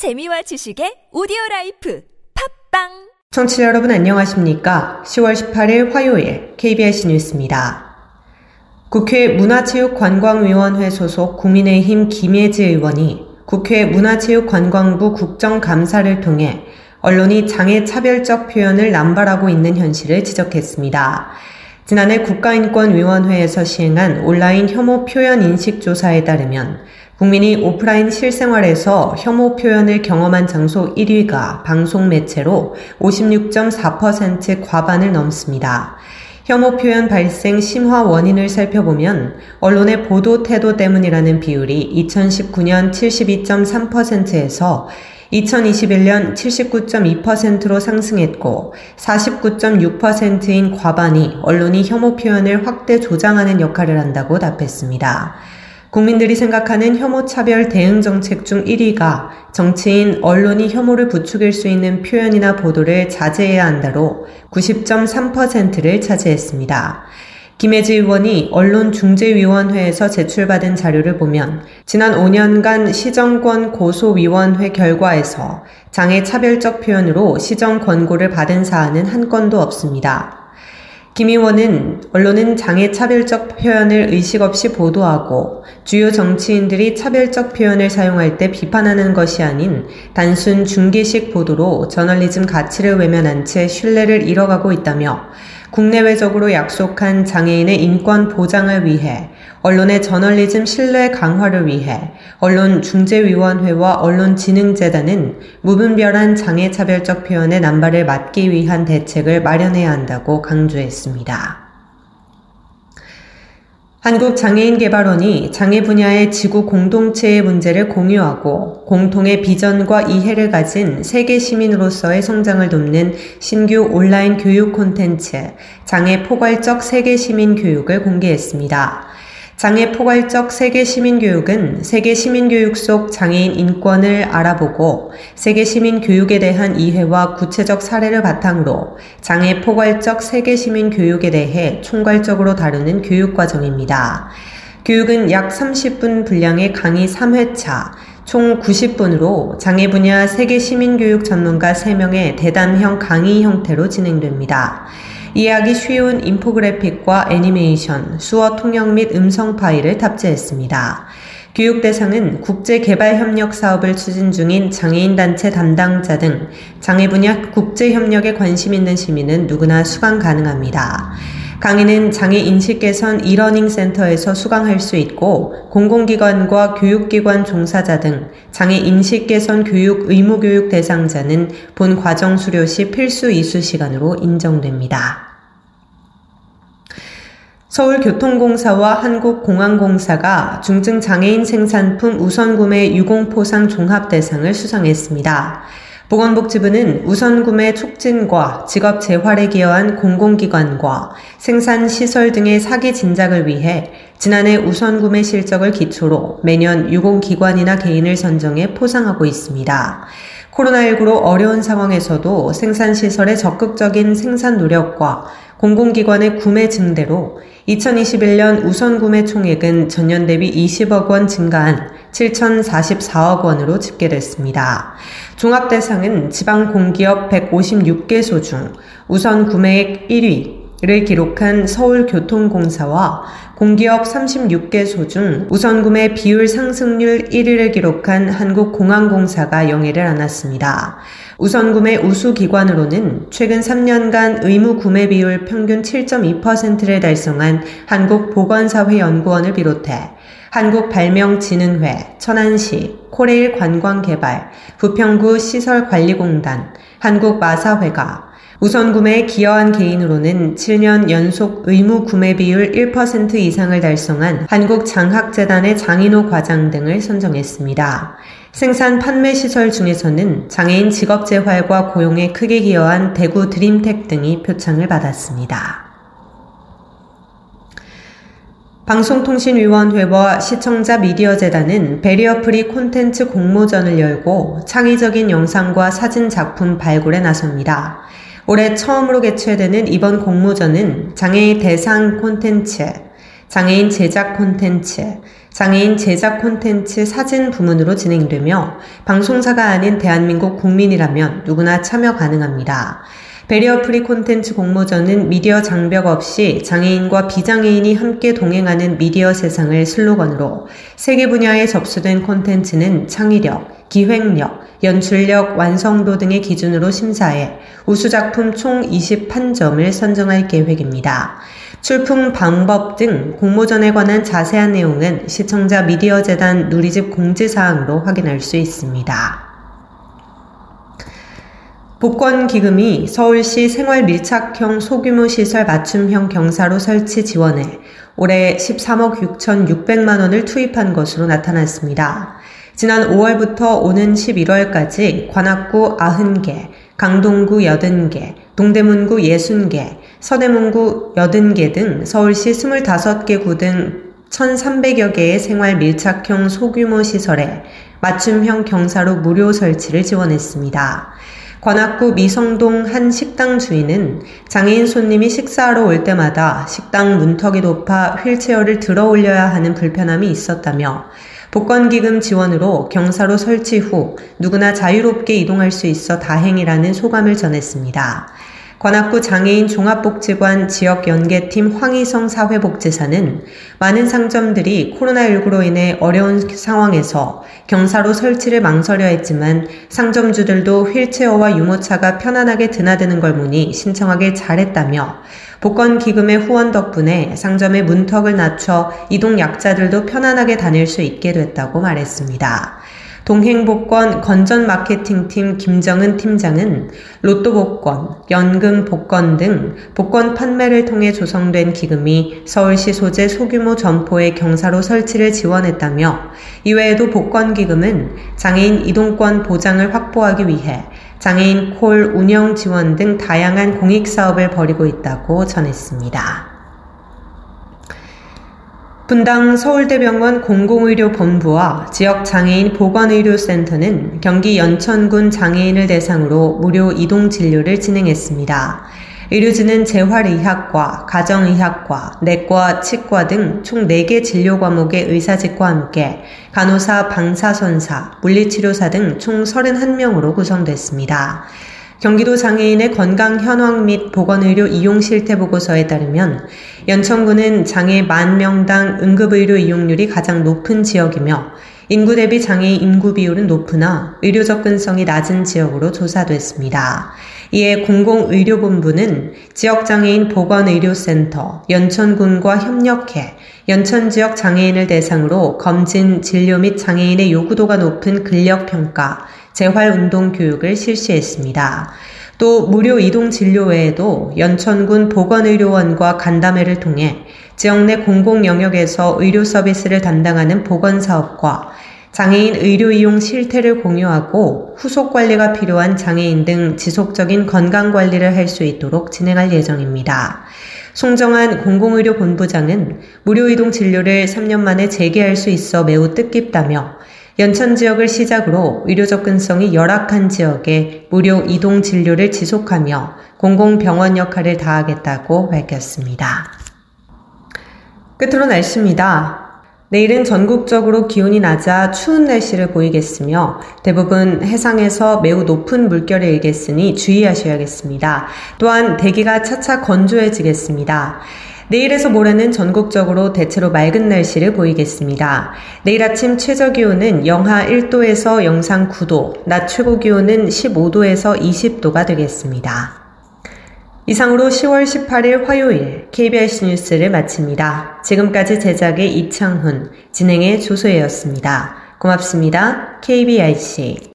재미와 지식의 오디오 라이프 팟빵 청취자 여러분 안녕하십니까? 10월 18일 화요일 KBS 뉴스입니다. 국회 문화체육관광위원회 소속 국민의힘 김예지 의원이 국회 문화체육관광부 국정감사를 통해 언론이 장애 차별적 표현을 남발하고 있는 현실을 지적했습니다. 지난해 국가인권위원회에서 시행한 온라인 혐오 표현 인식 조사에 따르면 국민이 오프라인 실생활에서 혐오 표현을 경험한 장소 1위가 방송 매체로 56.4% 과반을 넘습니다. 혐오 표현 발생 심화 원인을 살펴보면 언론의 보도 태도 때문이라는 비율이 2019년 72.3%에서 2021년 79.2%로 상승했고 49.6%인 과반이 언론이 혐오 표현을 확대 조장하는 역할을 한다고 답했습니다. 국민들이 생각하는 혐오 차별 대응 정책 중 1위가 정치인, 언론이 혐오를 부추길 수 있는 표현이나 보도를 자제해야 한다로 90.3%를 차지했습니다. 김혜지 의원이 언론중재위원회에서 제출받은 자료를 보면 지난 5년간 시정권 고소위원회 결과에서 장애 차별적 표현으로 시정 권고를 받은 사안은 한 건도 없습니다. 김 의원은 언론은 장애 차별적 표현을 의식 없이 보도하고 주요 정치인들이 차별적 표현을 사용할 때 비판하는 것이 아닌 단순 중계식 보도로 저널리즘 가치를 외면한 채 신뢰를 잃어가고 있다며 국내외적으로 약속한 장애인의 인권 보장을 위해 언론의 저널리즘 신뢰 강화를 위해 언론중재위원회와 언론진흥재단은 무분별한 장애차별적 표현의 남발을 막기 위한 대책을 마련해야 한다고 강조했습니다. 한국장애인개발원이 장애 분야의 지구 공동체의 문제를 공유하고 공통의 비전과 이해를 가진 세계 시민으로서의 성장을 돕는 신규 온라인 교육 콘텐츠 장애 포괄적 세계 시민 교육을 공개했습니다. 장애 포괄적 세계 시민교육은 세계 시민교육 속 장애인 인권을 알아보고 세계 시민교육에 대한 이해와 구체적 사례를 바탕으로 장애 포괄적 세계 시민교육에 대해 총괄적으로 다루는 교육과정입니다. 교육은 약 30분 분량의 강의 3회차, 총 90분으로 장애 분야 세계 시민교육 전문가 3명의 대담형 강의 형태로 진행됩니다. 이해하기 쉬운 인포그래픽과 애니메이션, 수어 통역 및 음성 파일을 탑재했습니다. 교육 대상은 국제 개발 협력 사업을 추진 중인 장애인 단체 담당자 등 장애 분야 국제 협력에 관심 있는 시민은 누구나 수강 가능합니다. 강의는 장애 인식 개선 이러닝 센터에서 수강할 수 있고 공공기관과 교육기관 종사자 등 장애 인식 개선 교육 의무 교육 대상자는 본 과정 수료 시 필수 이수 시간으로 인정됩니다. 서울교통공사와 한국공항공사가 중증장애인 생산품 우선구매 유공포상 종합대상을 수상했습니다. 보건복지부는 우선 구매 촉진과 직업 재활에 기여한 공공기관과 생산시설 등의 사기 진작을 위해 지난해 우선 구매 실적을 기초로 매년 유공기관이나 개인을 선정해 포상하고 있습니다. 코로나19로 어려운 상황에서도 생산시설의 적극적인 생산 노력과 공공기관의 구매 증대로 2021년 우선 구매 총액은 전년 대비 20억 원 증가한 7,044억 원으로 집계됐습니다. 종합대상은 지방 공기업 156개소 중 우선 구매액 1위를 기록한 서울교통공사와 공기업 36개소 중 우선 구매 비율 상승률 1위를 기록한 한국공항공사가 영예를 안았습니다. 우선 구매 우수 기관으로는 최근 3년간 의무 구매 비율 평균 7.2%를 달성한 한국보건사회연구원을 비롯해 한국발명진흥회, 천안시, 코레일 관광개발, 부평구 시설관리공단, 한국마사회가 우선 구매에 기여한 개인으로는 7년 연속 의무 구매 비율 1% 이상을 달성한 한국장학재단의 장인호 과장 등을 선정했습니다. 생산 판매 시설 중에서는 장애인 직업 재활과 고용에 크게 기여한 대구 드림텍 등이 표창을 받았습니다. 방송통신위원회와 시청자 미디어재단은 베리어프리 콘텐츠 공모전을 열고 창의적인 영상과 사진 작품 발굴에 나섭니다. 올해 처음으로 개최되는 이번 공모전은 장애인 대상 콘텐츠, 장애인 제작 콘텐츠, 장애인 제작 콘텐츠 사진 부문으로 진행되며 방송사가 아닌 대한민국 국민이라면 누구나 참여 가능합니다. 배리어 프리 콘텐츠 공모전은 미디어 장벽 없이 장애인과 비장애인이 함께 동행하는 미디어 세상을 슬로건으로 세 개 분야에 접수된 콘텐츠는 창의력, 기획력, 연출력, 완성도 등의 기준으로 심사해 우수작품 총 20판점을 선정할 계획입니다. 출품 방법 등 공모전에 관한 자세한 내용은 시청자 미디어 재단 누리집 공지사항으로 확인할 수 있습니다. 복권 기금이 서울시 생활 밀착형 소규모 시설 맞춤형 경사로 설치 지원에 올해 13억 6,600만 원을 투입한 것으로 나타났습니다. 지난 5월부터 오는 11월까지 관악구 90개, 강동구 80개, 동대문구 60개, 서대문구 80개 등 서울시 25개 구 등 1,300여 개의 생활 밀착형 소규모 시설에 맞춤형 경사로 무료 설치를 지원했습니다. 관악구 미성동 한 식당 주인은 장애인 손님이 식사하러 올 때마다 식당 문턱이 높아 휠체어를 들어 올려야 하는 불편함이 있었다며 복권기금 지원으로 경사로 설치 후 누구나 자유롭게 이동할 수 있어 다행이라는 소감을 전했습니다. 관악구 장애인 종합복지관 지역연계팀 황희성 사회복지사는 많은 상점들이 코로나19로 인해 어려운 상황에서 경사로 설치를 망설여 했지만 상점주들도 휠체어와 유모차가 편안하게 드나드는 걸 보니 신청하길 잘했다며 복권 기금의 후원 덕분에 상점의 문턱을 낮춰 이동 약자들도 편안하게 다닐 수 있게 됐다고 말했습니다. 동행복권 건전 마케팅팀 김정은 팀장은 로또 복권, 연금 복권 등 복권 판매를 통해 조성된 기금이 서울시 소재 소규모 점포의 경사로 설치를 지원했다며 이외에도 복권 기금은 장애인 이동권 보장을 확보하기 위해 장애인 콜 운영 지원 등 다양한 공익 사업을 벌이고 있다고 전했습니다. 분당 서울대병원 공공의료본부와 지역장애인 보건의료센터는 경기 연천군 장애인을 대상으로 무료 이동 진료를 진행했습니다. 의료진은 재활의학과, 가정의학과, 내과, 치과 등 총 4개 진료 과목의 의사직과 함께 간호사, 방사선사, 물리치료사 등 총 31명으로 구성됐습니다. 경기도 장애인의 건강 현황 및 보건의료 이용 실태 보고서에 따르면 연천구는 장애 만 명당 응급의료 이용률이 가장 높은 지역이며 인구 대비 장애 인구 비율은 높으나 의료 접근성이 낮은 지역으로 조사됐습니다. 이에 공공의료본부는 지역장애인 보건의료센터 연천군과 협력해 연천 지역 장애인을 대상으로 검진, 진료 및 장애인의 요구도가 높은 근력 평가, 재활운동 교육을 실시했습니다. 또 무료 이동 진료 외에도 연천군 보건의료원과 간담회를 통해 지역 내 공공 영역에서 의료 서비스를 담당하는 보건 사업과 장애인 의료 이용 실태를 공유하고 후속 관리가 필요한 장애인 등 지속적인 건강 관리를 할 수 있도록 진행할 예정입니다. 송정한 공공의료 본부장은 무료 이동 진료를 3년 만에 재개할 수 있어 매우 뜻깊다며 연천 지역을 시작으로 의료 접근성이 열악한 지역에 무료 이동 진료를 지속하며 공공병원 역할을 다하겠다고 밝혔습니다. 끝으로 날씨입니다. 내일은 전국적으로 기온이 낮아 추운 날씨를 보이겠으며 대부분 해상에서 매우 높은 물결을 일겠으니 주의하셔야겠습니다. 또한 대기가 차차 건조해지겠습니다. 내일에서 모레는 전국적으로 대체로 맑은 날씨를 보이겠습니다. 내일 아침 최저 기온은 영하 1도에서 영상 9도, 낮 최고 기온은 15도에서 20도가 되겠습니다. 이상으로 10월 18일 화요일 KBS 뉴스를 마칩니다. 지금까지 제작의 이창훈, 진행의 조소혜였습니다. 고맙습니다. KBIC.